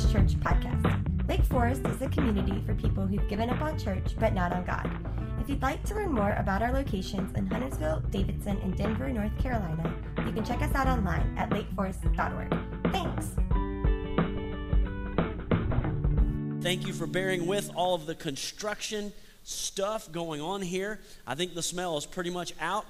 Forest Church podcast. Lake Forest is a community for people who've given up on church but not on God. If you'd like to learn more about our locations in Huntersville, Davidson, and Denver, North Carolina, you can check us out online at lakeforest.org. Thanks! Thank you for bearing with all of the construction stuff going on here. I think the smell is pretty much out.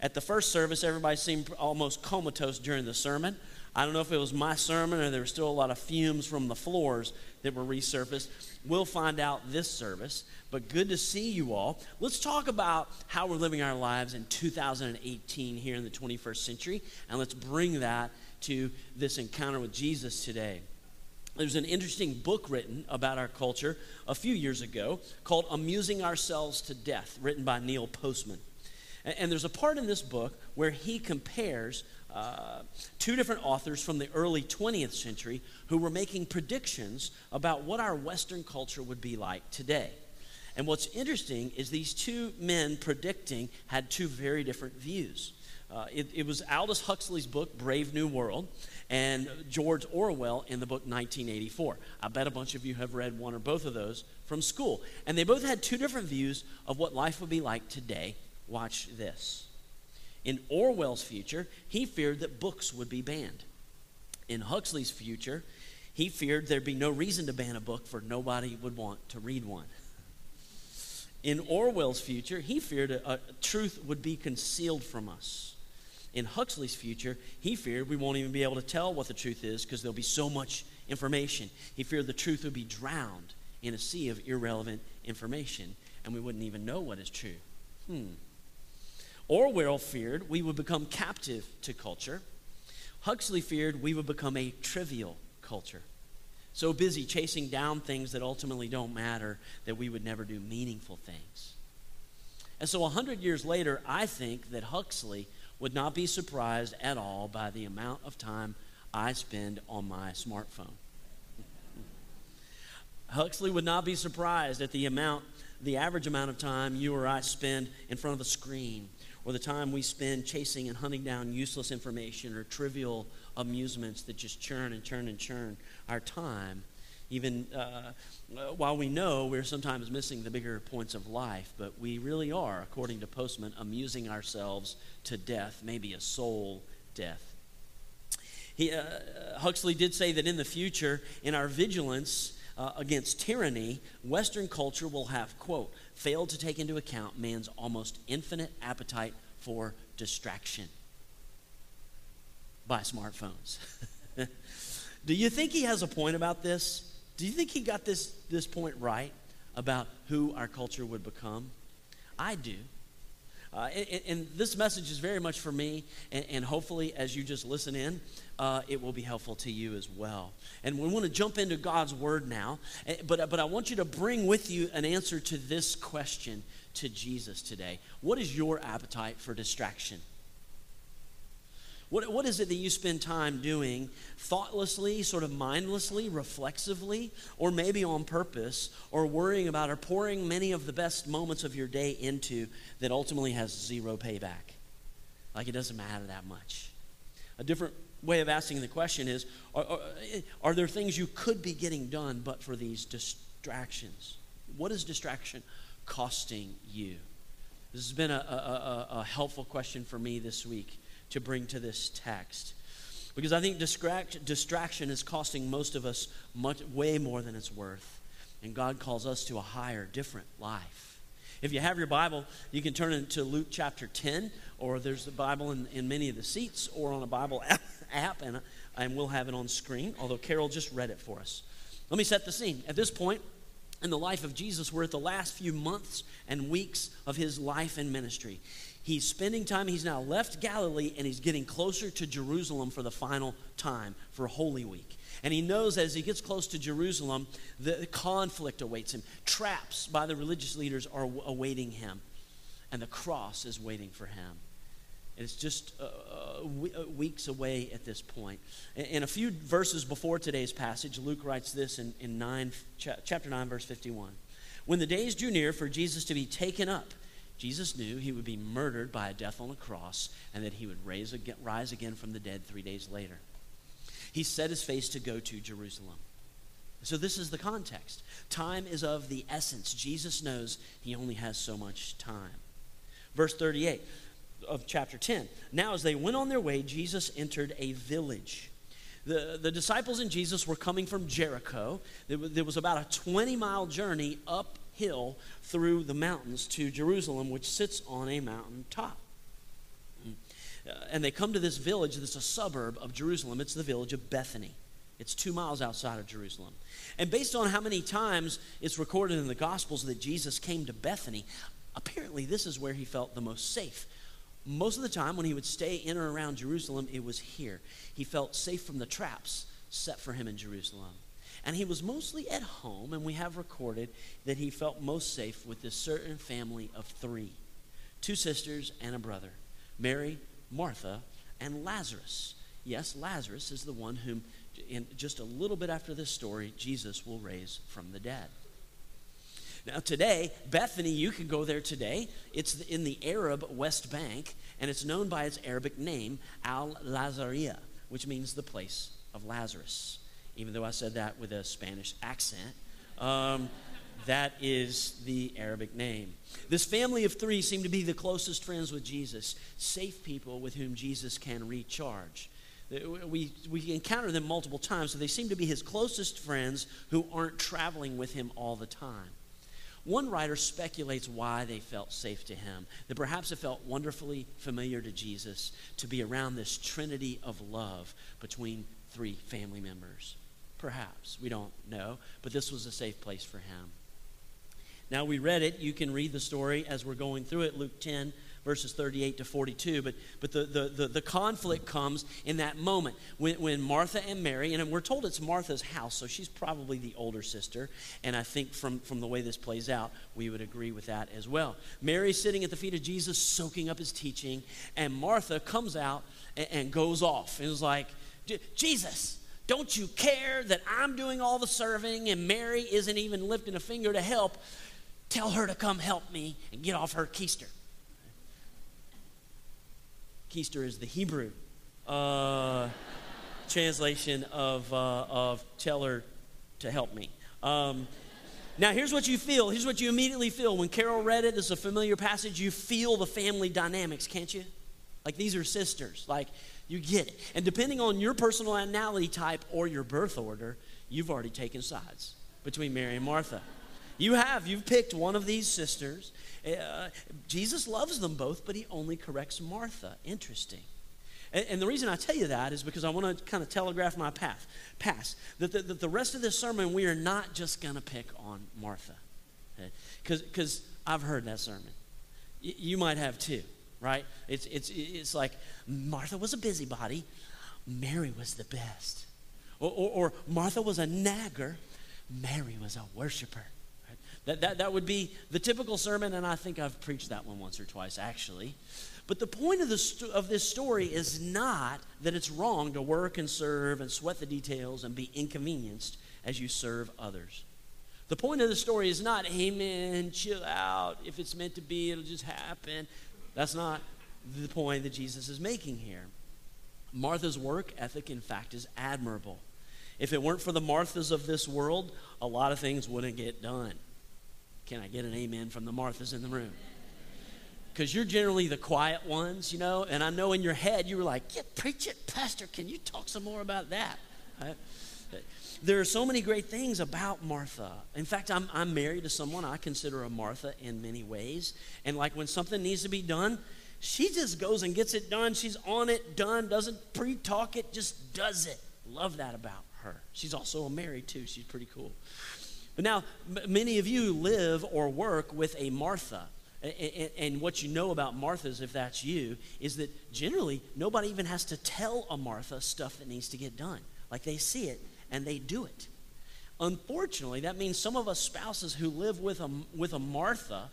At the first service, everybody seemed almost comatose during the sermon. I don't know if it was my sermon or there were still a lot of fumes from the floors that were resurfaced. We'll find out this service, but good to see you all. Let's talk about how we're living our lives in 2018 here in the 21st century, and let's bring that to this encounter with Jesus today. There's an interesting book written about our culture a few years ago called Amusing Ourselves to Death, written by Neil Postman. And there's a part in this book where he compares uh, two different authors from the early 20th century who were making predictions about what our Western culture would be like today. And what's interesting is these two men predicting had two very different views. Uh, it, it, was Aldous Huxley's book, Brave New World, and George Orwell in the book 1984. I bet a bunch of you have read one or both of those from school. And they both had two different views of what life would be like today. Watch this. In Orwell's future, he feared that books would be banned. In Huxley's future, he feared there'd be no reason to ban a book for nobody would want to read one. In Orwell's future, he feared a, a truth would be concealed from us in Huxley's future, he feared we won't even be able to tell what the truth is because there'll be so much information. He feared the truth would be drowned in a sea of irrelevant information and we wouldn't even know what is true. Hmm. Orwell feared we would become captive to culture. Huxley feared we would become a trivial culture. So busy chasing down things that ultimately don't matter that we would never do meaningful things. And so, a hundred years later, I think that Huxley would not be surprised at all by the amount of time I spend on my smartphone. Huxley would not be surprised at the amount, the average amount of time you or I spend in front of a screen, or the time we spend chasing and hunting down useless information or trivial amusements that just churn and churn and churn our time even uh, while we know we're sometimes missing the bigger points of life, but we really are, according to Postman, amusing ourselves to death, maybe a soul death. He, uh, Huxley did say that in the future, in our vigilance uh, against tyranny, Western culture will have, quote, failed to take into account man's almost infinite appetite for distraction by smartphones. Do you think he has a point about this? Do you think he got this, this point right about who our culture would become? I do. Uh, and, and, this message is very much for me, and, and hopefully, as you just listen in, uh, it will be helpful to you as well. And we want to jump into God's Word now, eh, but, but I want you to bring with you an answer to this question to Jesus today. What is your appetite for distraction? What, what is it that you spend time doing thoughtlessly, sort of mindlessly, reflexively, or maybe on purpose, or worrying about or pouring many of the best moments of your day into that ultimately has zero payback? Like it doesn't matter that much. A different way of asking the question is are, are, are there things you could be getting done but for these distractions? What is distraction costing you? This has been a, a, a, a helpful question for me this week to bring to this text. Because I think distract, distraction is costing most of us much, way more than it's worth. And God calls us to a higher, different life. If you have your Bible, you can turn it to Luke chapter 10, or there's the Bible in, in many of the seats, or on a Bible app, and, and we'll have it on screen, although Carol just read it for us. Let me set the scene. At this point, in the life of Jesus, we're at the last few months and weeks of his life and ministry. He's spending time, he's now left Galilee, and he's getting closer to Jerusalem for the final time for Holy Week. And he knows as he gets close to Jerusalem, the conflict awaits him. Traps by the religious leaders are awaiting him, and the cross is waiting for him. And it's just uh, uh, uh weeks away at this point. In a few verses before today's passage, Luke writes this in, in nine, chapter 9, verse 51. When the days drew near for Jesus to be taken up, Jesus knew he would be murdered by a death on a cross and that he would raise again, rise again from the dead three days later. He set his face to go to Jerusalem. So, this is the context. Time is of the essence. Jesus knows he only has so much time. Verse 38 of chapter 10. Now, as they went on their way, Jesus entered a village. The, the disciples and Jesus were coming from Jericho. There was, about a 20 mile journey uphill through the mountains to Jerusalem, which sits on a mountain top. Uh, and they come to this village that's a suburb of Jerusalem. It's the village of Bethany. It's two miles outside of Jerusalem. And based on how many times it's recorded in the Gospels that Jesus came to Bethany, apparently this is where he felt the most safe. Most of the time, when he would stay in or around Jerusalem, it was here. He felt safe from the traps set for him in Jerusalem. And he was mostly at home, and we have recorded that he felt most safe with this certain family of three two sisters and a brother Mary, Martha, and Lazarus. Yes, Lazarus is the one whom in just a little bit after this story, Jesus will raise from the dead. Now, today, Bethany, you can go there today. It's in the Arab West Bank, and it's known by its Arabic name, Al Lazaria, which means the place of Lazarus. Even though I said that with a Spanish accent, um, that is the Arabic name. This family of three seem to be the closest friends with Jesus, safe people with whom Jesus can recharge. We, we encounter them multiple times, so they seem to be his closest friends who aren't traveling with him all the time. One writer speculates why they felt safe to him, that perhaps it felt wonderfully familiar to Jesus to be around this trinity of love between three family members. Perhaps, we don't know, but this was a safe place for him. Now, we read it. You can read the story as we're going through it, Luke 10, verses 38 to 42. But, but the, the, the, the, conflict comes in that moment when, when Martha and Mary, and we're told it's Martha's house, so she's probably the older sister. And I think from, from the way this plays out, we would agree with that as well. Mary's sitting at the feet of Jesus, soaking up his teaching, and Martha comes out and, and goes off and is like, Jesus, don't you care that I'm doing all the serving and Mary isn't even lifting a finger to help? Tell her to come help me and get off her keister. Keister is the Hebrew uh, translation of, uh, of tell her to help me. Um, now, here's what you feel. Here's what you immediately feel. When Carol read it, it's a familiar passage. You feel the family dynamics, can't you? Like these are sisters. Like you get it. And depending on your personality type or your birth order, you've already taken sides between Mary and Martha. You have. You've picked one of these sisters. Uh, Jesus loves them both, but he only corrects Martha. Interesting. And, the reason I tell you that is because I want to kind of telegraph my path, pass. That the, the rest of this sermon, we are not just going to pick on Martha. Because okay? I've heard that sermon. Y- you might have too, right? It's, it's, it's like Martha was a busybody, Mary was the best. Or, or, or Martha was a nagger, Mary was a worshiper. That, that, that would be the typical sermon, and I think I've preached that one once or twice, actually. But the point of, the, of this story is not that it's wrong to work and serve and sweat the details and be inconvenienced as you serve others. The point of the story is not, amen, chill out. If it's meant to be, it'll just happen. That's not the point that Jesus is making here. Martha's work ethic, in fact, is admirable. If it weren't for the Marthas of this world, a lot of things wouldn't get done. Can I get an amen from the Marthas in the room? Because you're generally the quiet ones, you know, and I know in your head you were like, yeah, preach it, Pastor. Can you talk some more about that? Right? There are so many great things about Martha. In fact, I'm, I'm married to someone I consider a Martha in many ways. And like when something needs to be done, she just goes and gets it done. She's on it, done, doesn't pre talk it, just does it. Love that about her. She's also a married too. She's pretty cool. But now, m- many of you live or work with a Martha. And, and what you know about Marthas, if that's you, is that generally nobody even has to tell a Martha stuff that needs to get done. Like they see it and they do it. Unfortunately, that means some of us spouses who live with a, with a Martha,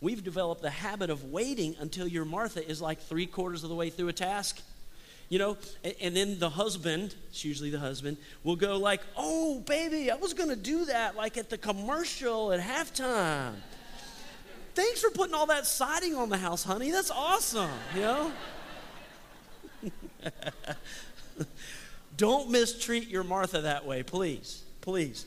we've developed the habit of waiting until your Martha is like three quarters of the way through a task. You know and, then the husband it's usually the husband will go like oh baby i was going to do that like at the commercial at halftime. Thanks for putting all that siding on the house honey. That's awesome you know don't mistreat your martha that way please please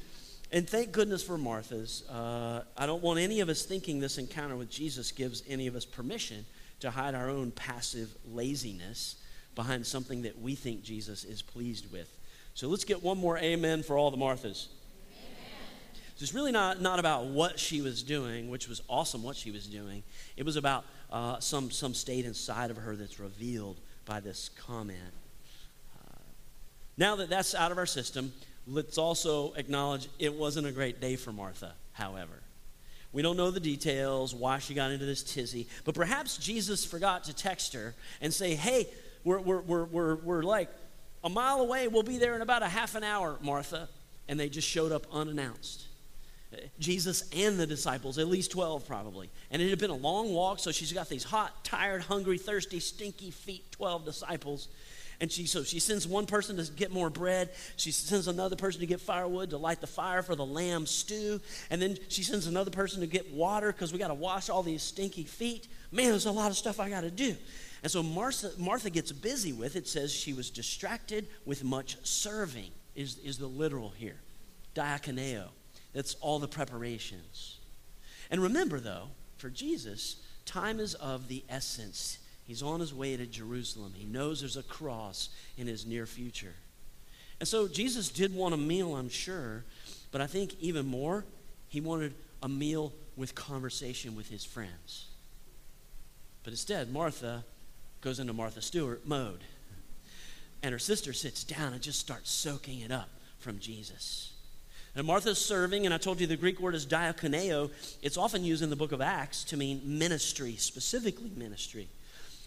And thank goodness for Martha's. Uh, I don't want any of us thinking this encounter with Jesus gives any of us permission to hide our own passive laziness behind something that we think Jesus is pleased with. So let's get one more amen for all the Marthas. So it's really not, not about what she was doing, which was awesome what she was doing. It was about uh, some, some state inside of her that's revealed by this comment. Now that that's out of our system, let's also acknowledge it wasn't a great day for Martha, however. We don't know the details, why she got into this tizzy, but perhaps Jesus forgot to text her and say, hey, we're, we're, we're, we're, we're like a mile away. We'll be there in about a half an hour, Martha. And they just showed up unannounced. Jesus and the disciples, at least 12 probably. And it had been a long walk, so she's got these hot, tired, hungry, thirsty, stinky feet, 12 disciples. And she, so she sends one person to get more bread. She sends another person to get firewood to light the fire for the lamb stew. And then she sends another person to get water because we got to wash all these stinky feet. Man, there's a lot of stuff I got to do. And so Martha, Martha gets busy with it, says she was distracted with much serving, is, is the literal here. Diakoneo. That's all the preparations. And remember, though, for Jesus, time is of the essence. He's on his way to Jerusalem. He knows there's a cross in his near future. And so Jesus did want a meal, I'm sure, but I think even more, he wanted a meal with conversation with his friends. But instead, Martha goes into Martha Stewart mode. And her sister sits down and just starts soaking it up from Jesus. And Martha's serving, and I told you the Greek word is diakoneo. It's often used in the book of Acts to mean ministry, specifically ministry.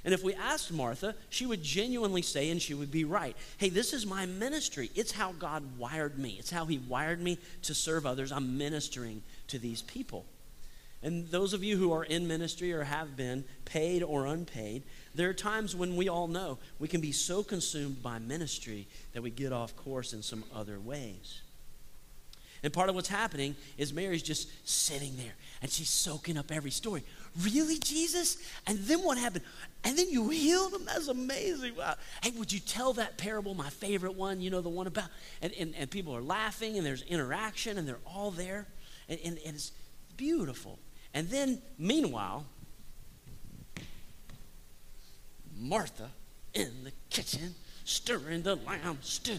And if we asked Martha, she would genuinely say, and she would be right hey, this is my ministry. It's how God wired me, it's how He wired me to serve others. I'm ministering to these people. And those of you who are in ministry or have been, paid or unpaid, there are times when we all know we can be so consumed by ministry that we get off course in some other ways. And part of what's happening is Mary's just sitting there and she's soaking up every story. Really, Jesus? And then what happened? And then you healed him? That's amazing. Wow. Hey, would you tell that parable, my favorite one, you know, the one about, and, and, and people are laughing and there's interaction and they're all there. And, and, and it's beautiful. And then, meanwhile, Martha in the kitchen stirring the lamb stew.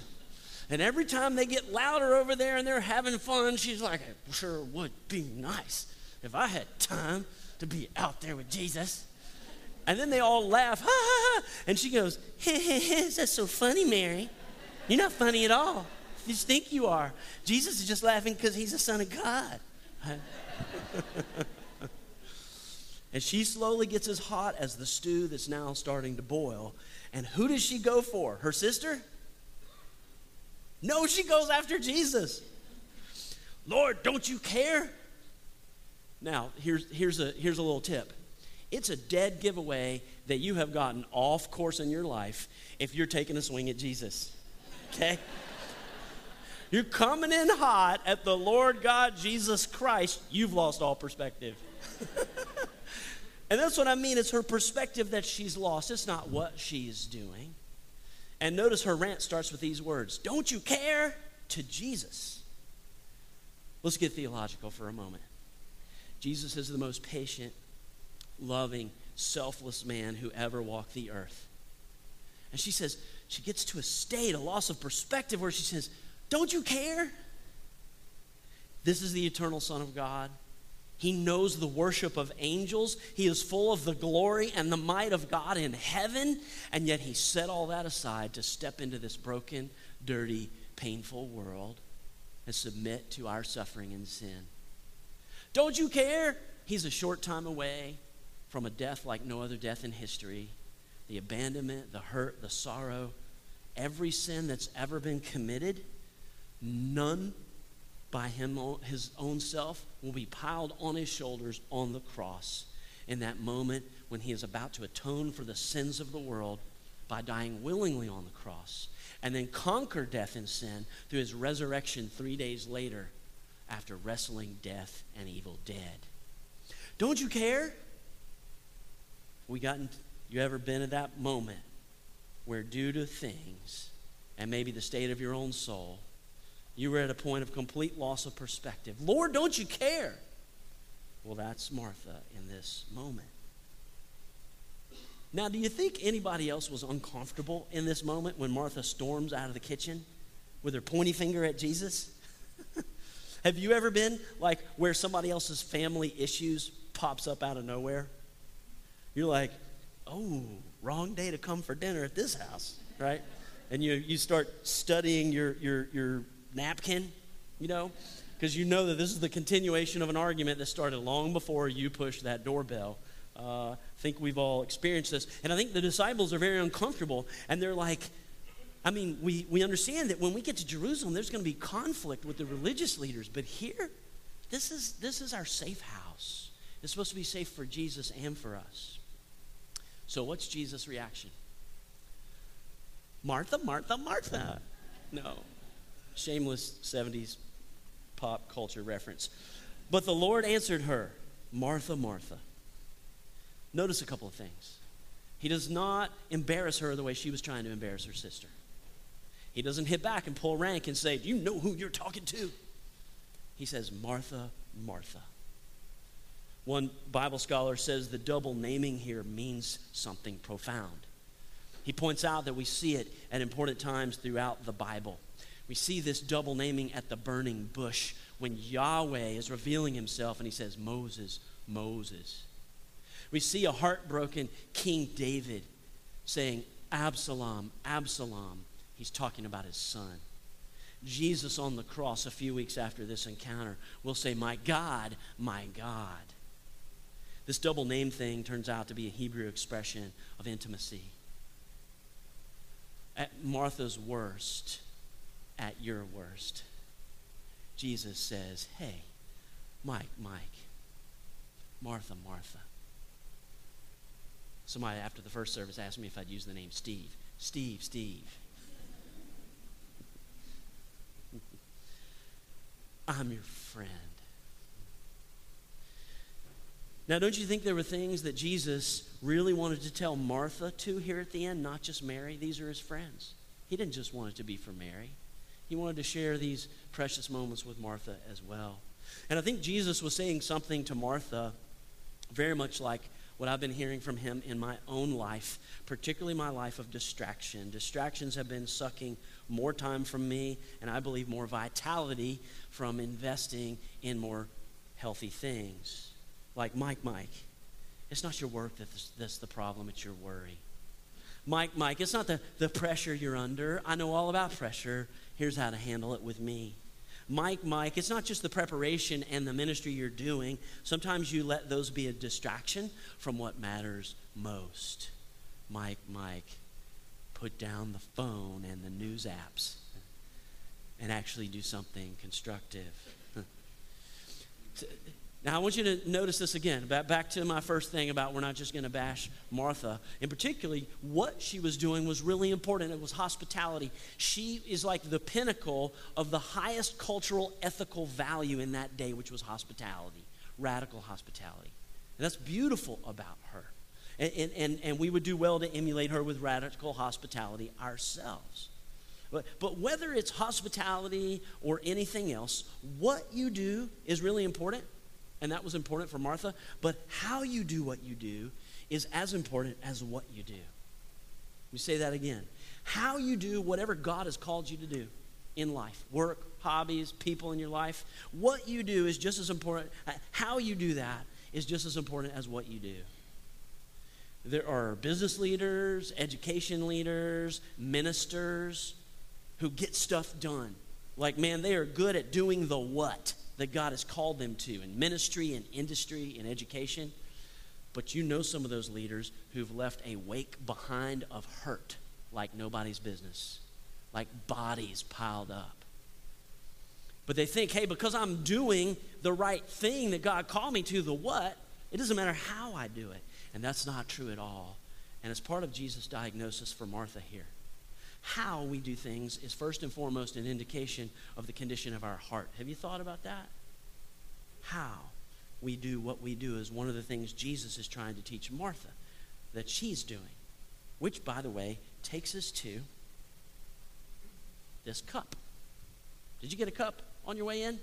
And every time they get louder over there and they're having fun, she's like, it sure would be nice if I had time to be out there with Jesus. And then they all laugh, ha ha ha. And she goes, that's so funny, Mary. You're not funny at all. You just think you are. Jesus is just laughing because he's the Son of God. and she slowly gets as hot as the stew that's now starting to boil. And who does she go for? Her sister? No, she goes after Jesus. Lord, don't you care? Now, here's, here's, a, here's a little tip it's a dead giveaway that you have gotten off course in your life if you're taking a swing at Jesus. Okay? you're coming in hot at the Lord God Jesus Christ, you've lost all perspective. and that's what I mean. It's her perspective that she's lost. It's not what she's doing. And notice her rant starts with these words Don't you care? To Jesus. Let's get theological for a moment. Jesus is the most patient, loving, selfless man who ever walked the earth. And she says, she gets to a state, a loss of perspective, where she says, Don't you care? This is the eternal Son of God. He knows the worship of angels. He is full of the glory and the might of God in heaven. And yet he set all that aside to step into this broken, dirty, painful world and submit to our suffering and sin. Don't you care? He's a short time away from a death like no other death in history. The abandonment, the hurt, the sorrow, every sin that's ever been committed, none by him, his own self, will be piled on his shoulders on the cross in that moment when he is about to atone for the sins of the world by dying willingly on the cross and then conquer death and sin through his resurrection three days later after wrestling death and evil dead. Don't you care? We gotten you ever been at that moment where due to things and maybe the state of your own soul You were at a point of complete loss of perspective. Lord, don't you care? Well, that's Martha in this moment. Now, do you think anybody else was uncomfortable in this moment when Martha storms out of the kitchen with her pointy finger at Jesus? Have you ever been like where somebody else's family issues pops up out of nowhere? You're like, oh, wrong day to come for dinner at this house, right? And you, you start studying your, your, your napkin, you know, because you know that this is the continuation of an argument that started long before you pushed that doorbell. Uh, I think we've all experienced this. And I think the disciples are very uncomfortable, and they're like, I mean, we, we understand that when we get to Jerusalem, there's going to be conflict with the religious leaders, but here, this is, this is our safe house. It's supposed to be safe for Jesus and for us. So, what's Jesus' reaction? Martha, Martha, Martha. No. Shameless 70s pop culture reference. But the Lord answered her, Martha, Martha. Notice a couple of things. He does not embarrass her the way she was trying to embarrass her sister. He doesn't hit back and pull rank and say, Do you know who you're talking to? He says, Martha, Martha. One Bible scholar says the double naming here means something profound. He points out that we see it at important times throughout the Bible. We see this double naming at the burning bush when Yahweh is revealing himself and he says, Moses, Moses. We see a heartbroken King David saying, Absalom, Absalom. He's talking about his son. Jesus on the cross, a few weeks after this encounter, will say, My God, my God. This double name thing turns out to be a Hebrew expression of intimacy. At Martha's worst, at your worst, Jesus says, Hey, Mike, Mike, Martha, Martha. Somebody after the first service asked me if I'd use the name Steve. Steve, Steve. I'm your friend. Now, don't you think there were things that Jesus really wanted to tell Martha to here at the end, not just Mary? These are his friends. He didn't just want it to be for Mary, he wanted to share these precious moments with Martha as well. And I think Jesus was saying something to Martha very much like what I've been hearing from him in my own life, particularly my life of distraction. Distractions have been sucking more time from me, and I believe more vitality from investing in more healthy things like Mike, Mike, it's not your work that's, that's the problem, it's your worry. Mike, Mike, it's not the, the pressure you're under. I know all about pressure. Here's how to handle it with me. Mike, Mike, it's not just the preparation and the ministry you're doing. Sometimes you let those be a distraction from what matters most. Mike, Mike, put down the phone and the news apps and actually do something constructive. Now, I want you to notice this again. Back to my first thing about we're not just going to bash Martha. And particularly, what she was doing was really important. It was hospitality. She is like the pinnacle of the highest cultural, ethical value in that day, which was hospitality, radical hospitality. And that's beautiful about her. And, and, and we would do well to emulate her with radical hospitality ourselves. But, but whether it's hospitality or anything else, what you do is really important and that was important for Martha. But how you do what you do is as important as what you do. Let me say that again. How you do whatever God has called you to do in life work, hobbies, people in your life what you do is just as important. Uh, how you do that is just as important as what you do. There are business leaders, education leaders, ministers who get stuff done. Like, man, they are good at doing the what that God has called them to in ministry and industry and education. But you know some of those leaders who've left a wake behind of hurt like nobody's business, like bodies piled up. But they think, hey, because I'm doing the right thing that God called me to, the what, it doesn't matter how I do it. And that's not true at all. And it's part of Jesus' diagnosis for Martha here how we do things is first and foremost an indication of the condition of our heart. Have you thought about that? How we do what we do is one of the things Jesus is trying to teach Martha that she's doing, which, by the way, takes us to this cup. Did you get a cup on your way in?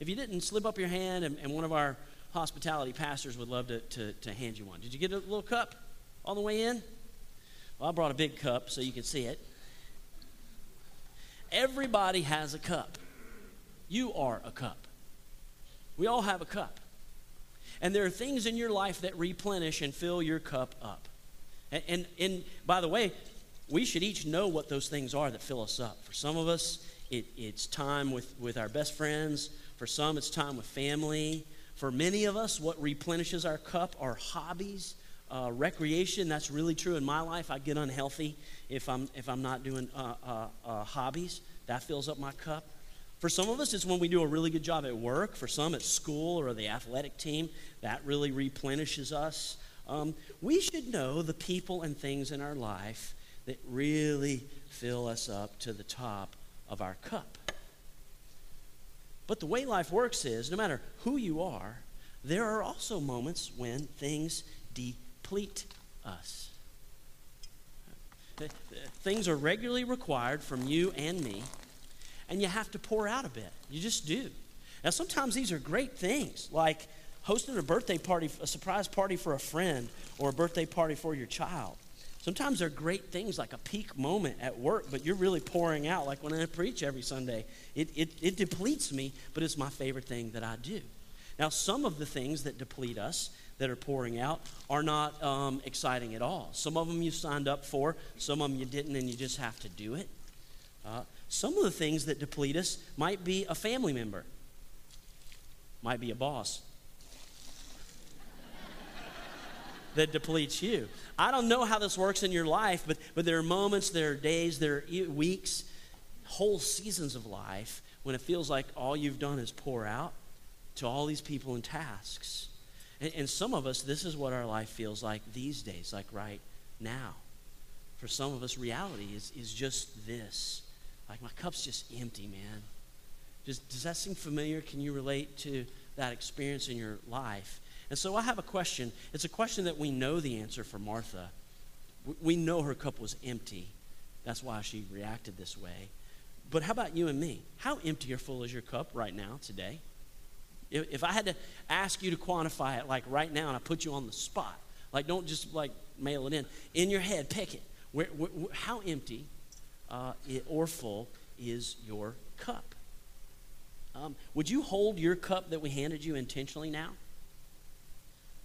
If you didn't, slip up your hand, and, and one of our hospitality pastors would love to, to, to hand you one. Did you get a little cup on the way in? Well, I brought a big cup so you can see it. Everybody has a cup. You are a cup. We all have a cup. And there are things in your life that replenish and fill your cup up. And, and, and, by the way, we should each know what those things are that fill us up. For some of us, it, it's time with, with our best friends. For some, it's time with family. For many of us, what replenishes our cup are hobbies, uh, recreation. That's really true in my life. I get unhealthy if I'm, if I'm not doing uh, uh, uh hobbies. That fills up my cup. For some of us, it's when we do a really good job at work. For some, it's school or the athletic team. That really replenishes us. Um, we should know the people and things in our life that really fill us up to the top of our cup. But the way life works is no matter who you are, there are also moments when things deplete us. Things are regularly required from you and me and you have to pour out a bit. You just do. Now, sometimes these are great things, like hosting a birthday party, a surprise party for a friend, or a birthday party for your child. Sometimes they're great things like a peak moment at work, but you're really pouring out, like when I preach every Sunday. It, it, it depletes me, but it's my favorite thing that I do. Now, some of the things that deplete us, that are pouring out, are not um, exciting at all. Some of them you signed up for, some of them you didn't, and you just have to do it. Uh, some of the things that deplete us might be a family member, might be a boss that depletes you. I don't know how this works in your life, but, but there are moments, there are days, there are weeks, whole seasons of life when it feels like all you've done is pour out to all these people and tasks. And, and some of us, this is what our life feels like these days, like right now. For some of us, reality is, is just this like, my cup's just empty, man. Just, does that seem familiar? Can you relate to that experience in your life? And so I have a question. It's a question that we know the answer for Martha. We know her cup was empty. That's why she reacted this way. But how about you and me? How empty or full is your cup right now, today? If I had to ask you to quantify it, like right now, and I put you on the spot, like don't just like mail it in. In your head, pick it. Where, where, how empty uh, or full is your cup. Um, would you hold your cup that we handed you intentionally now?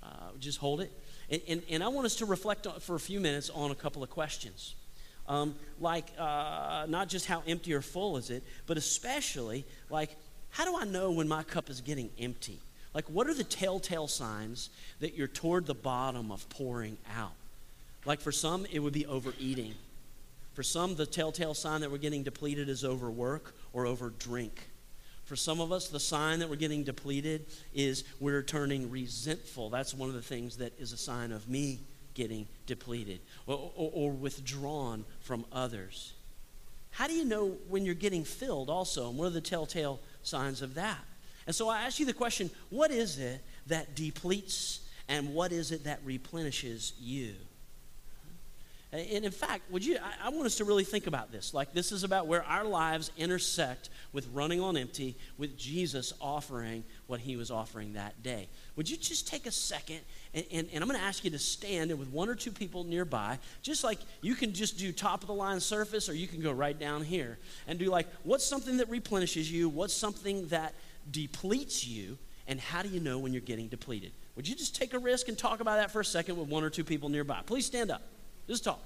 Uh, just hold it. And, and, and, I want us to reflect on, for a few minutes on a couple of questions. Um, like, uh, not just how empty or full is it, but especially, like, how do I know when my cup is getting empty? Like, what are the telltale signs that you're toward the bottom of pouring out? Like, for some, it would be overeating. For some, the telltale sign that we're getting depleted is overwork or over drink. For some of us, the sign that we're getting depleted is we're turning resentful. That's one of the things that is a sign of me getting depleted or, or, or withdrawn from others. How do you know when you're getting filled also? And what are the telltale signs of that? And so I ask you the question what is it that depletes and what is it that replenishes you? And in fact, would you, I, I, want us to really think about this. Like, this is about where our lives intersect with running on empty, with Jesus offering what he was offering that day. Would you just take a second, and, and, and I'm going to ask you to stand and with one or two people nearby, just like you can just do top of the line surface, or you can go right down here and do like, what's something that replenishes you? What's something that depletes you? And how do you know when you're getting depleted? Would you just take a risk and talk about that for a second with one or two people nearby? Please stand up. This is tall.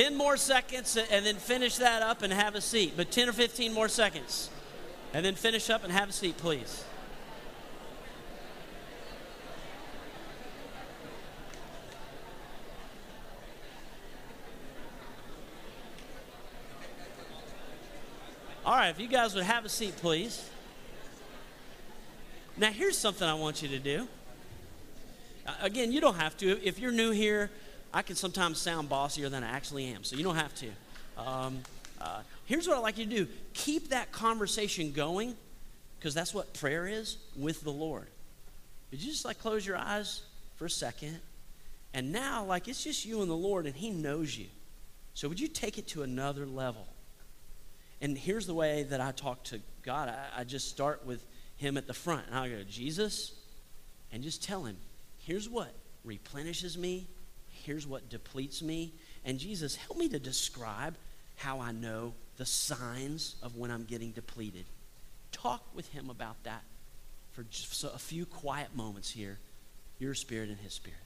10 more seconds and then finish that up and have a seat. But 10 or 15 more seconds. And then finish up and have a seat, please. All right, if you guys would have a seat, please. Now, here's something I want you to do. Uh, again, you don't have to. If you're new here, I can sometimes sound bossier than I actually am, so you don't have to. Um, uh, here's what I'd like you to do keep that conversation going, because that's what prayer is with the Lord. Would you just like close your eyes for a second? And now, like, it's just you and the Lord, and He knows you. So, would you take it to another level? And here's the way that I talk to God I, I just start with Him at the front. And I go, Jesus, and just tell Him, here's what replenishes me, here's what depletes me. And Jesus, help me to describe how I know the signs of when I'm getting depleted. Talk with Him about that for just a few quiet moments here, your spirit and His spirit.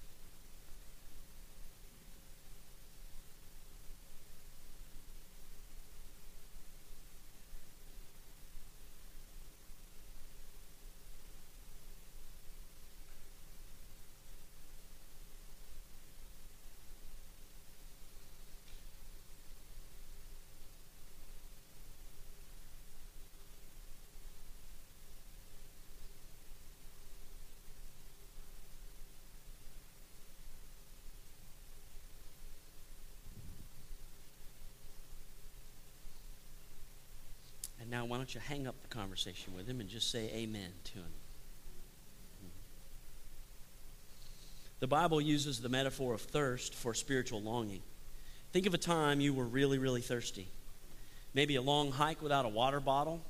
Now, why don't you hang up the conversation with him and just say amen to him? Mm-hmm. The Bible uses the metaphor of thirst for spiritual longing. Think of a time you were really, really thirsty. Maybe a long hike without a water bottle.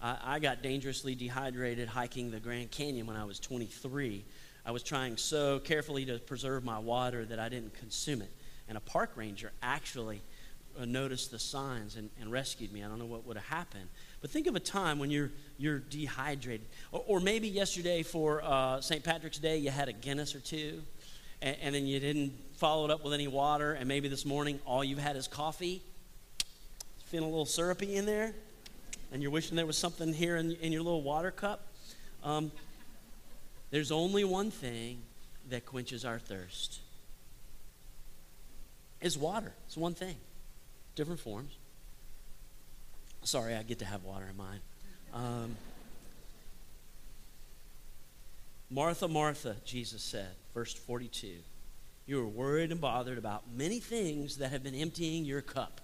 I, I got dangerously dehydrated hiking the Grand Canyon when I was 23. I was trying so carefully to preserve my water that I didn't consume it. And a park ranger actually noticed the signs and, and rescued me. I don't know what would have happened. But think of a time when you're, you're dehydrated. Or, or maybe yesterday for uh, St. Patrick's Day, you had a Guinness or two, and, and, then you didn't follow it up with any water, and maybe this morning all you've had is coffee. Feeling a little syrupy in there, and you're wishing there was something here in, in your little water cup. Um, there's only one thing that quenches our thirst is water. It's one thing different forms. Sorry, I get to have water in mine. Um, Martha, Martha, Jesus said, verse 42, you are worried and bothered about many things that have been emptying your cup.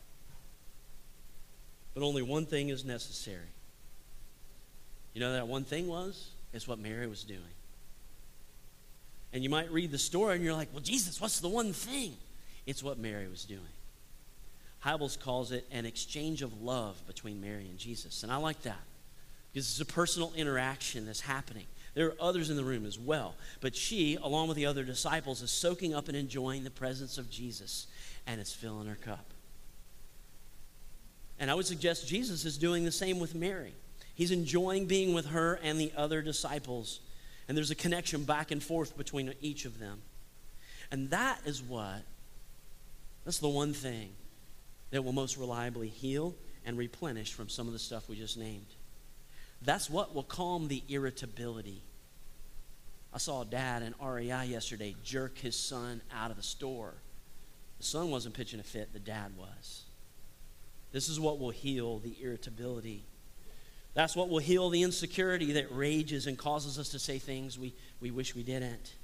But only one thing is necessary. You know that one thing was? It's what Mary was doing. And you might read the story and you're like, well, Jesus, what's the one thing? It's what Mary was doing. Hybels calls it an exchange of love between Mary and Jesus. And I like that because it's a personal interaction that's happening. There are others in the room as well. But she, along with the other disciples, is soaking up and enjoying the presence of Jesus, and it's filling her cup. And I would suggest Jesus is doing the same with Mary. He's enjoying being with her and the other disciples. And there's a connection back and forth between each of them. And that is what, that's the one thing that will most reliably heal and replenish from some of the stuff we just named. That's what will calm the irritability. I saw a dad in REI yesterday jerk his son out of the store. The son wasn't pitching a fit, the dad was. This is what will heal the irritability. That's what will heal the insecurity that rages and causes us to say things we, we wish we didn't.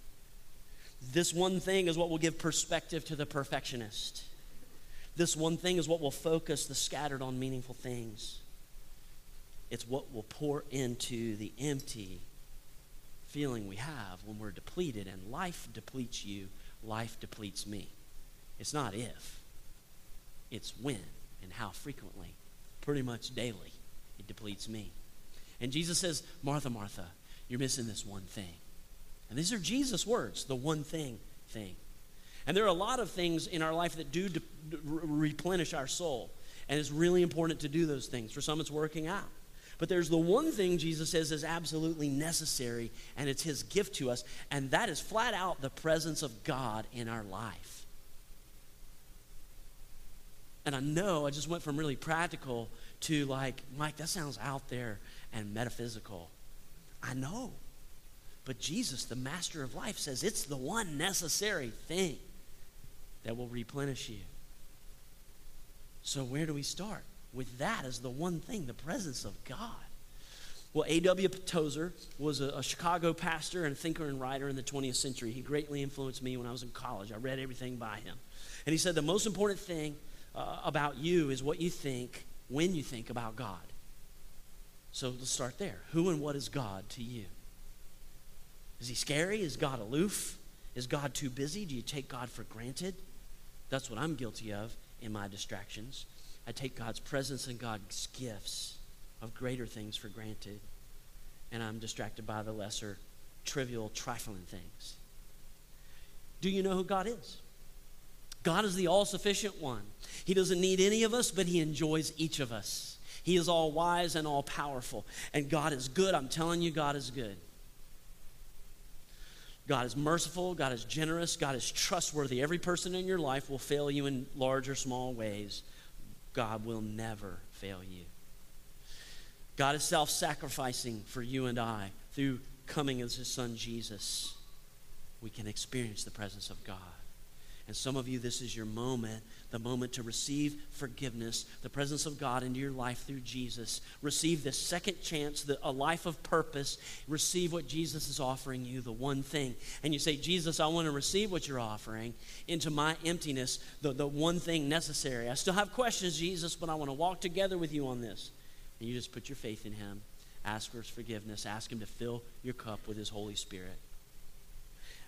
This one thing is what will give perspective to the perfectionist. This one thing is what will focus the scattered on meaningful things. It's what will pour into the empty feeling we have when we're depleted, and life depletes you, life depletes me. It's not if, it's when and how frequently, pretty much daily, it depletes me. And Jesus says, Martha, Martha, you're missing this one thing. And these are Jesus' words, the one thing thing. And there are a lot of things in our life that do de- replenish our soul. And it's really important to do those things. For some, it's working out. But there's the one thing Jesus says is absolutely necessary, and it's his gift to us, and that is flat out the presence of God in our life. And I know I just went from really practical to like, Mike, that sounds out there and metaphysical. I know. But Jesus, the master of life, says it's the one necessary thing that will replenish you. So, where do we start? With that as the one thing, the presence of God. Well, A.W. Tozer was a, a, Chicago pastor and thinker and writer in the 20th century. He greatly influenced me when I was in college. I read everything by him. And he said the most important thing uh, about you is what you think when you think about God. So let's start there. Who and what is God to you? Is he scary? Is God aloof? Is God too busy? Do you take God for granted? That's what I'm guilty of in my distractions. I take God's presence and God's gifts of greater things for granted, and I'm distracted by the lesser, trivial, trifling things. Do you know who God is? God is the all sufficient one. He doesn't need any of us, but He enjoys each of us. He is all wise and all powerful. And God is good. I'm telling you, God is good. God is merciful. God is generous. God is trustworthy. Every person in your life will fail you in large or small ways. God will never fail you. God is self sacrificing for you and I through coming as his son Jesus. We can experience the presence of God. And some of you, this is your moment, the moment to receive forgiveness, the presence of God into your life through Jesus. Receive this second chance, the, a life of purpose. Receive what Jesus is offering you, the one thing. And you say, Jesus, I want to receive what you're offering into my emptiness, the, the one thing necessary. I still have questions, Jesus, but I want to walk together with you on this. And you just put your faith in Him, ask for His forgiveness, ask Him to fill your cup with His Holy Spirit.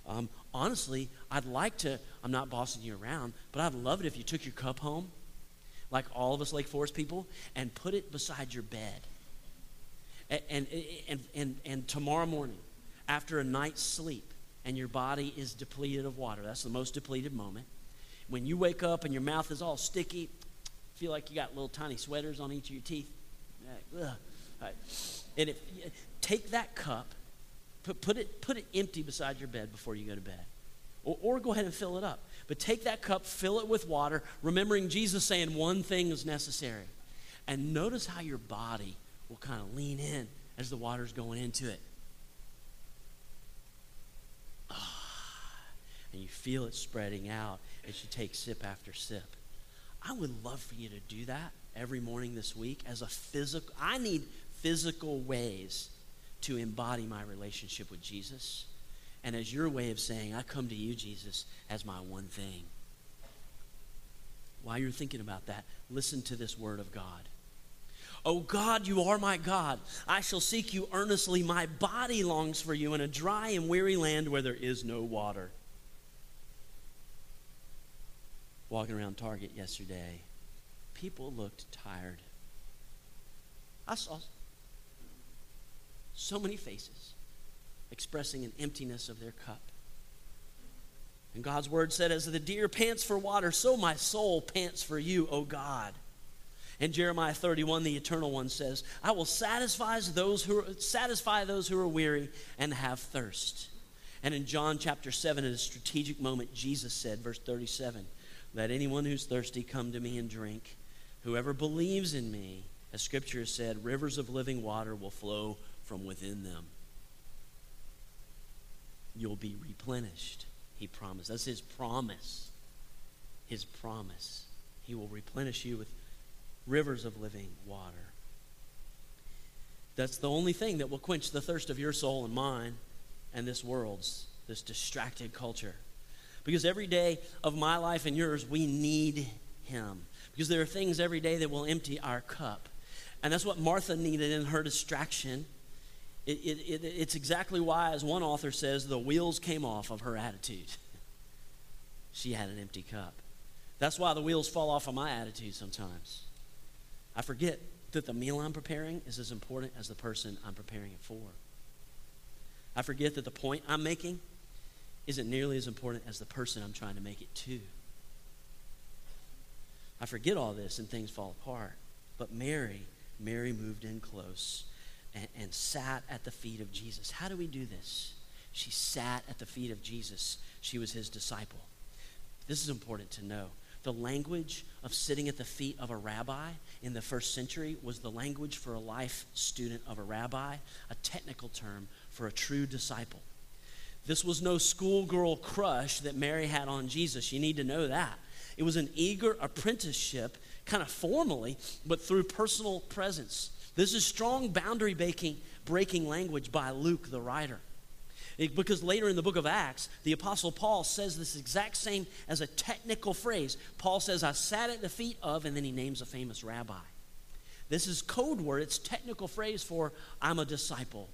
Um, honestly, I'd like to, I'm not bossing you around, but I'd love it if you took your cup home, like all of us Lake Forest people, and put it beside your bed. And, and, and, and, and tomorrow morning, after a night's sleep, and your body is depleted of water, that's the most depleted moment. When you wake up and your mouth is all sticky, feel like you got little tiny sweaters on each of your teeth. And if, take that cup Put, put, it, put it empty beside your bed before you go to bed. Or, or go ahead and fill it up. But take that cup, fill it with water, remembering Jesus saying one thing is necessary. And notice how your body will kind of lean in as the water's going into it. Ah, and you feel it spreading out as you take sip after sip. I would love for you to do that every morning this week as a physical. I need physical ways to embody my relationship with Jesus. And as your way of saying, I come to you, Jesus, as my one thing. While you're thinking about that, listen to this word of God. Oh God, you are my God. I shall seek you earnestly. My body longs for you in a dry and weary land where there is no water. Walking around Target yesterday, people looked tired. I saw so many faces expressing an emptiness of their cup. And God's word said, As the deer pants for water, so my soul pants for you, O God. And Jeremiah 31, the eternal one says, I will satisfy those who are, satisfy those who are weary and have thirst. And in John chapter 7, at a strategic moment, Jesus said, verse 37, Let anyone who's thirsty come to me and drink. Whoever believes in me, as scripture has said, rivers of living water will flow from within them. You'll be replenished, he promised. That's his promise. His promise. He will replenish you with rivers of living water. That's the only thing that will quench the thirst of your soul and mine and this world's, this distracted culture. Because every day of my life and yours, we need him. Because there are things every day that will empty our cup. And that's what Martha needed in her distraction. It, it, it, it's exactly why, as one author says, the wheels came off of her attitude. she had an empty cup. That's why the wheels fall off of my attitude sometimes. I forget that the meal I'm preparing is as important as the person I'm preparing it for. I forget that the point I'm making isn't nearly as important as the person I'm trying to make it to. I forget all this and things fall apart. But Mary, Mary moved in close and, and sat at the feet of Jesus. How do we do this? She sat at the feet of Jesus. She was his disciple. This is important to know. the language of sitting at the feet of a rabbi in the first century was the language for a life student of a rabbi, a technical term for a true disciple. This was no schoolgirl crush that Mary had on Jesus. You need to know that. It was an eager apprenticeship, kind of formally, but through personal presence. This is strong boundary breaking, breaking language by Luke, the writer. It, because later in the book of Acts, the Apostle Paul says this exact same as a technical phrase. Paul says, I sat at the feet of, and then he names a famous rabbi. This is code word, it's technical phrase for I'm a disciple.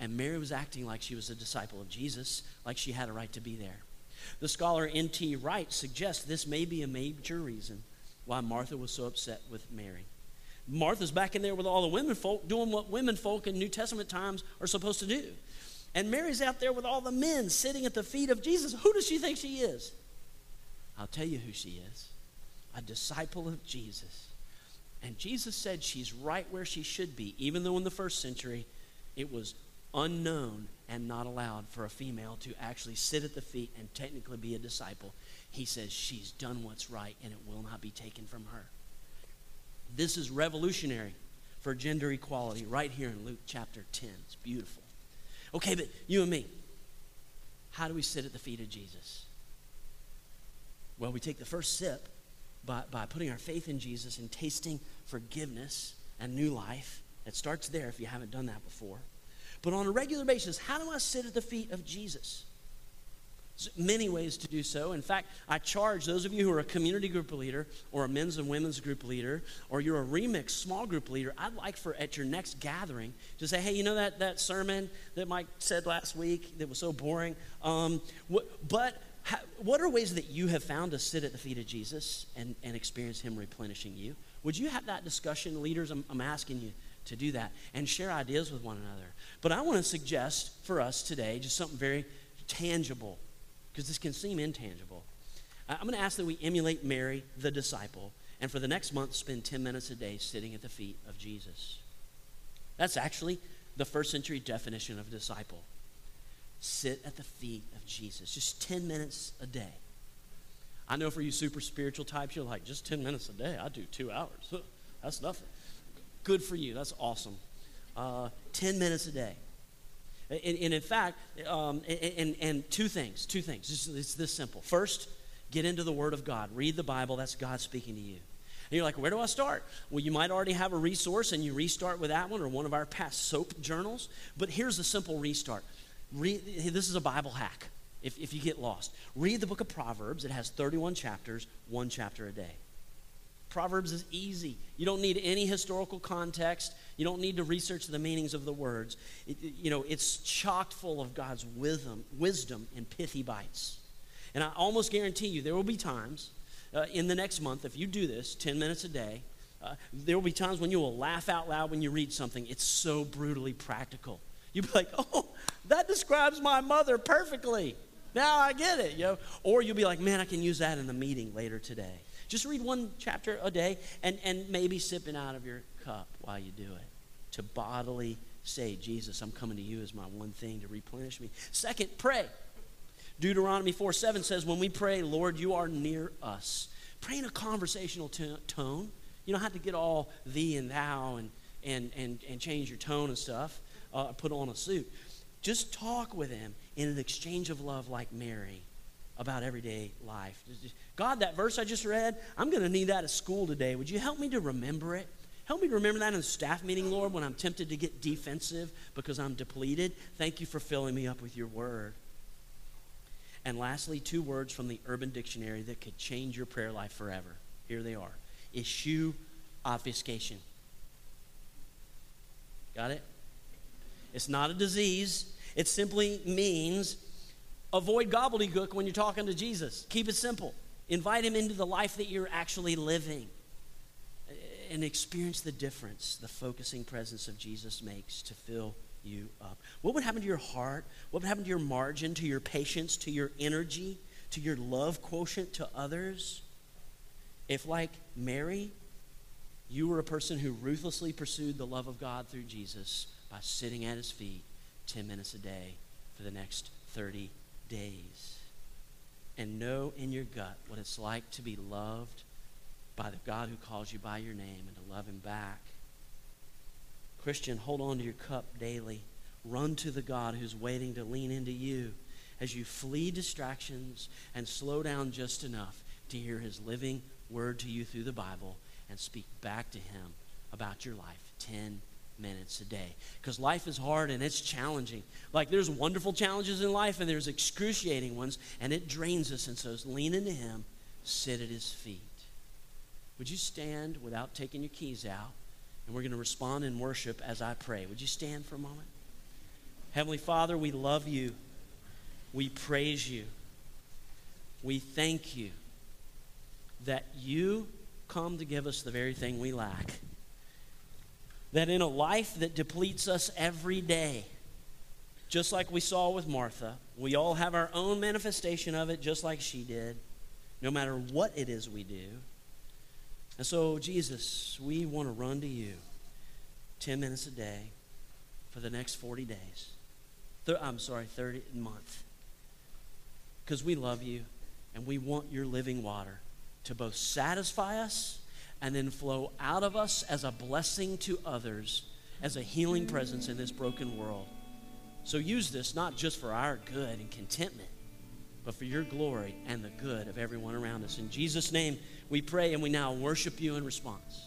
And Mary was acting like she was a disciple of Jesus, like she had a right to be there. The scholar N.T. Wright suggests this may be a major reason why Martha was so upset with Mary. Martha's back in there with all the women folk doing what women folk in New Testament times are supposed to do. And Mary's out there with all the men sitting at the feet of Jesus. Who does she think she is? I'll tell you who she is a disciple of Jesus. And Jesus said she's right where she should be, even though in the first century it was unknown and not allowed for a female to actually sit at the feet and technically be a disciple. He says she's done what's right and it will not be taken from her. This is revolutionary for gender equality right here in Luke chapter 10. It's beautiful. Okay, but you and me, how do we sit at the feet of Jesus? Well, we take the first sip by, by putting our faith in Jesus and tasting forgiveness and new life. It starts there if you haven't done that before. But on a regular basis, how do I sit at the feet of Jesus? Many ways to do so. In fact, I charge those of you who are a community group leader or a men's and women's group leader or you're a remix small group leader, I'd like for at your next gathering to say, hey, you know that, that sermon that Mike said last week that was so boring? Um, what, but what are ways that you have found to sit at the feet of Jesus and, and experience him replenishing you? Would you have that discussion, leaders? I'm, I'm asking you to do that and share ideas with one another. But I want to suggest for us today just something very tangible because this can seem intangible. I'm going to ask that we emulate Mary, the disciple, and for the next month, spend 10 minutes a day sitting at the feet of Jesus. That's actually the first century definition of a disciple. Sit at the feet of Jesus, just 10 minutes a day. I know for you super spiritual types, you're like, just 10 minutes a day. I do two hours. That's nothing. Good for you. That's awesome. Uh, 10 minutes a day. And, and in fact, um, and, and, two things, two things. It's, it's this simple. First, get into the Word of God. Read the Bible. That's God speaking to you. And you're like, where do I start? Well, you might already have a resource and you restart with that one or one of our past soap journals. But here's a simple restart. Read, this is a Bible hack if, if you get lost. Read the book of Proverbs. It has 31 chapters, one chapter a day. Proverbs is easy. You don't need any historical context. You don't need to research the meanings of the words. It, you know, it's chocked full of God's wisdom, wisdom in pithy bites. And I almost guarantee you there will be times uh, in the next month, if you do this 10 minutes a day, uh, there will be times when you will laugh out loud when you read something. It's so brutally practical. You'll be like, oh, that describes my mother perfectly. Now I get it, you know. Or you'll be like, man, I can use that in the meeting later today. Just read one chapter a day and, and maybe sipping out of your cup while you do it to bodily say, Jesus, I'm coming to you as my one thing to replenish me. Second, pray. Deuteronomy 4 7 says, When we pray, Lord, you are near us. Pray in a conversational t- tone. You don't have to get all thee and thou and, and, and, and change your tone and stuff, uh, put on a suit. Just talk with him in an exchange of love like Mary about everyday life. God, that verse I just read, I'm going to need that at school today. Would you help me to remember it? Help me to remember that in the staff meeting, Lord, when I'm tempted to get defensive because I'm depleted. Thank you for filling me up with your word. And lastly, two words from the Urban Dictionary that could change your prayer life forever. Here they are eschew obfuscation. Got it? It's not a disease, it simply means avoid gobbledygook when you're talking to Jesus. Keep it simple. Invite him into the life that you're actually living and experience the difference the focusing presence of Jesus makes to fill you up. What would happen to your heart? What would happen to your margin, to your patience, to your energy, to your love quotient to others? If, like Mary, you were a person who ruthlessly pursued the love of God through Jesus by sitting at his feet 10 minutes a day for the next 30 days. and know in your gut what it's like to be loved by the God who calls you by your name and to love him back. Christian, hold on to your cup daily. Run to the God who's waiting to lean into you as you flee distractions and slow down just enough to hear his living word to you through the Bible and speak back to him about your life 10 minutes a day. Because life is hard and it's challenging. Like there's wonderful challenges in life and there's excruciating ones, and it drains us. And so lean into him, sit at his feet. Would you stand without taking your keys out? And we're going to respond in worship as I pray. Would you stand for a moment? Heavenly Father, we love you. We praise you. We thank you that you come to give us the very thing we lack. That in a life that depletes us every day, just like we saw with Martha, we all have our own manifestation of it, just like she did, no matter what it is we do. And so, Jesus, we want to run to you 10 minutes a day for the next 40 days. Th- I'm sorry, 30 month. Because we love you and we want your living water to both satisfy us and then flow out of us as a blessing to others, as a healing presence in this broken world. So use this not just for our good and contentment, but for your glory and the good of everyone around us. In Jesus' name, we pray and we now worship you in response.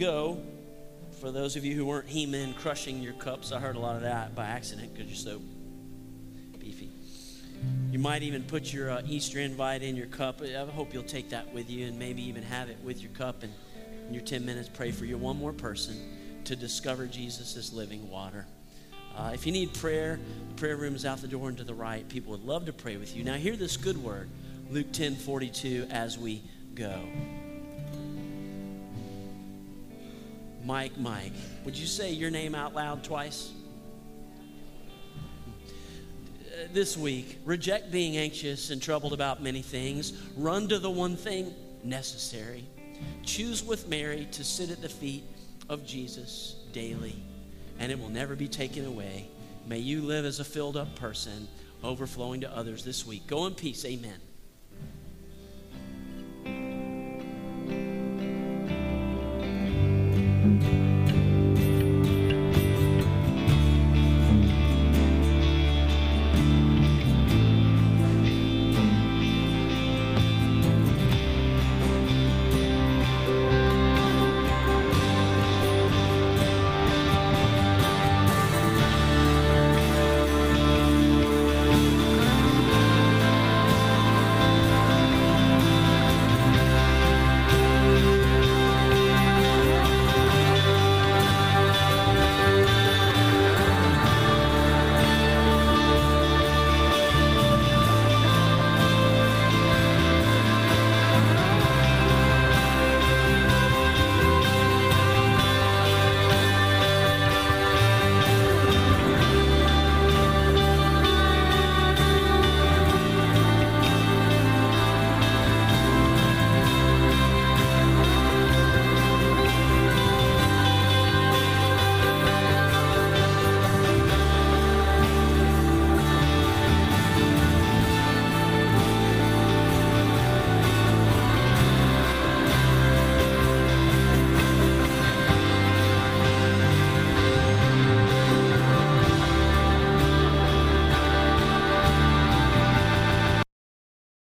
Go, for those of you who weren't he men crushing your cups, I heard a lot of that by accident because you're so beefy. You might even put your uh, Easter invite in your cup. I hope you'll take that with you and maybe even have it with your cup and in your 10 minutes pray for your one more person to discover Jesus as living water. Uh, if you need prayer, the prayer room is out the door and to the right. People would love to pray with you. Now, hear this good word Luke 10 42 as we go. Mike, Mike, would you say your name out loud twice? Uh, this week, reject being anxious and troubled about many things. Run to the one thing necessary. Choose with Mary to sit at the feet of Jesus daily and it will never be taken away. May you live as a filled up person, overflowing to others this week. Go in peace. Amen.